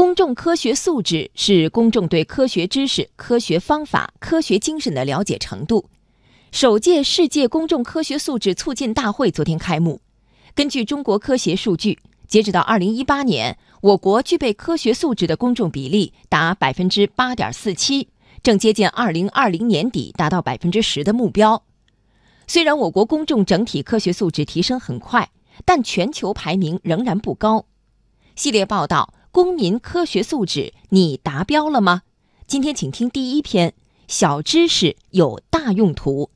公众科学素质是公众对科学知识、科学方法、科学精神的了解程度。首届世界公众科学素质促进大会昨天开幕。根据中国科协数据，截止到二零一八年，我国具备科学素质的公众比例达百分之八点四七，正接近二零二零年底达到百分之十的目标。虽然我国公众整体科学素质提升很快，但全球排名仍然不高。系列报道。公民科学素质，你达标了吗？今天请听第一篇：小知识有大用途。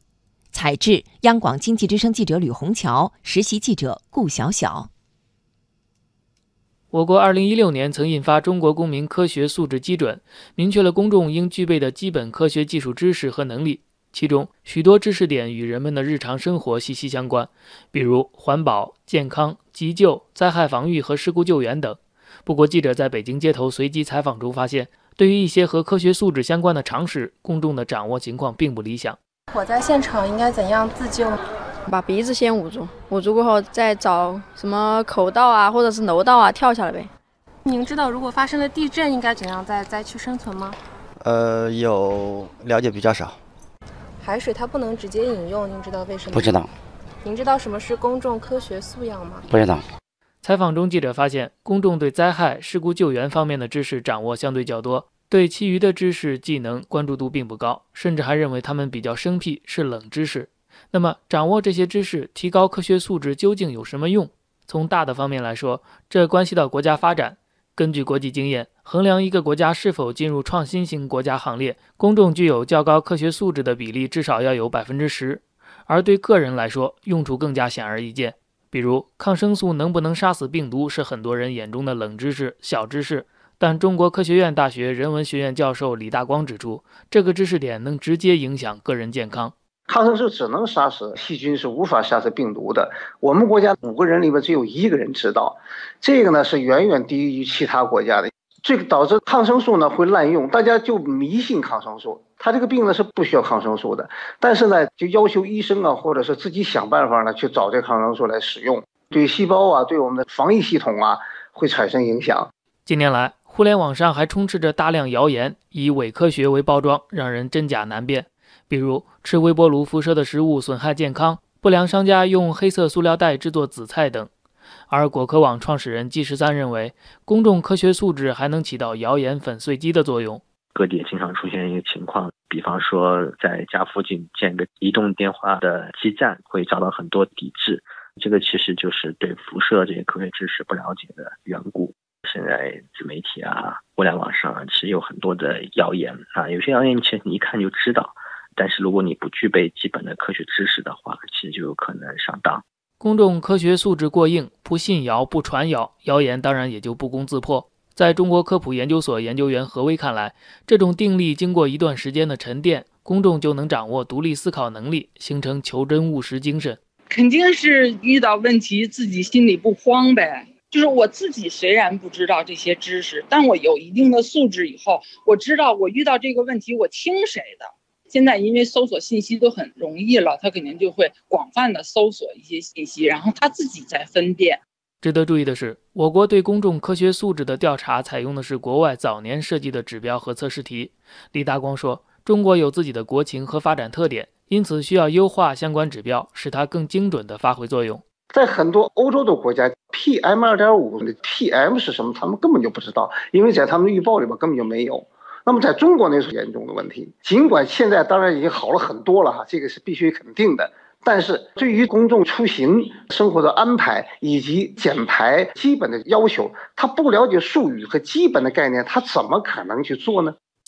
采制：央广经济之声记者吕红桥，实习记者顾晓晓。我国二零一六年曾印发《中国公民科学素质基准》，明确了公众应具备的基本科学技术知识和能力。其中，许多知识点与人们的日常生活息息相关，比如环保、健康、急救、灾害防御和事故救援等。不过，记者在北京街头随机采访中发现，对于一些和科学素质相关的常识，公众的掌握情况并不理想。我在现场应该怎样自救？把鼻子先捂住，捂住过后再找什么口道啊，或者是楼道啊，跳下来呗。您知道如果发生了地震，应该怎样在灾区生存吗？呃，有了解比较少。海水它不能直接饮用，您知道为什么？不知道。您知道什么是公众科学素养吗？不知道。采访中，记者发现，公众对灾害、事故救援方面的知识掌握相对较多，对其余的知识技能关注度并不高，甚至还认为他们比较生僻，是冷知识。那么，掌握这些知识，提高科学素质究竟有什么用？从大的方面来说，这关系到国家发展。根据国际经验，衡量一个国家是否进入创新型国家行列，公众具有较高科学素质的比例至少要有百分之十。而对个人来说，用处更加显而易见。比如抗生素能不能杀死病毒，是很多人眼中的冷知识、小知识。但中国科学院大学人文学院教授李大光指出，这个知识点能直接影响个人健康。抗生素只能杀死细菌，是无法杀死病毒的。我们国家五个人里面只有一个人知道，这个呢是远远低于其他国家的。这个导致抗生素呢会滥用，大家就迷信抗生素。他这个病呢是不需要抗生素的，但是呢就要求医生啊，或者是自己想办法呢去找这抗生素来使用，对细胞啊，对我们的防疫系统啊会产生影响。近年来，互联网上还充斥着大量谣言，以伪科学为包装，让人真假难辨。比如吃微波炉辐射的食物损害健康，不良商家用黑色塑料袋制作紫菜等。而果壳网创始人季十三认为，公众科学素质还能起到谣言粉碎机的作用。各地经常出现一个情况，比方说在家附近建个移动电话的基站，会遭到很多抵制。这个其实就是对辐射这些科学知识不了解的缘故。现在自媒体啊、互联网上啊其实有很多的谣言啊，有些谣言其实你一看就知道，但是如果你不具备基本的科学知识的话，其实就有可能上当。公众科学素质过硬，不信谣不传谣，谣言当然也就不攻自破。在中国科普研究所研究员何威看来，这种定力经过一段时间的沉淀，公众就能掌握独立思考能力，形成求真务实精神。肯定是遇到问题自己心里不慌呗。就是我自己虽然不知道这些知识，但我有一定的素质以后，我知道我遇到这个问题我听谁的。现在因为搜索信息都很容易了，他肯定就会广泛的搜索一些信息，然后他自己再分辨。值得注意的是，我国对公众科学素质的调查采用的是国外早年设计的指标和测试题。李大光说：“中国有自己的国情和发展特点，因此需要优化相关指标，使它更精准地发挥作用。”在很多欧洲的国家，PM 二点五的 PM 是什么，他们根本就不知道，因为在他们的预报里边根本就没有。那么在中国那是严重的问题，尽管现在当然已经好了很多了哈，这个是必须肯定的。但是对于公众出行、生活的安排以及减排基本的要求，他不了解术语和基本的概念，他怎么可能去做呢？